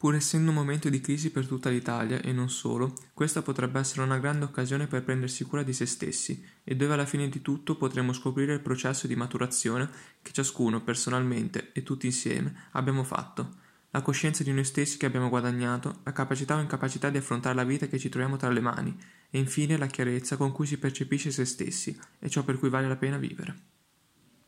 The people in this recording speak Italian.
Pur essendo un momento di crisi per tutta l'Italia, e non solo, questa potrebbe essere una grande occasione per prendersi cura di se stessi, e dove alla fine di tutto potremo scoprire il processo di maturazione che ciascuno, personalmente e tutti insieme, abbiamo fatto. La coscienza di noi stessi che abbiamo guadagnato, la capacità o incapacità di affrontare la vita che ci troviamo tra le mani, e infine la chiarezza con cui si percepisce se stessi e ciò per cui vale la pena vivere.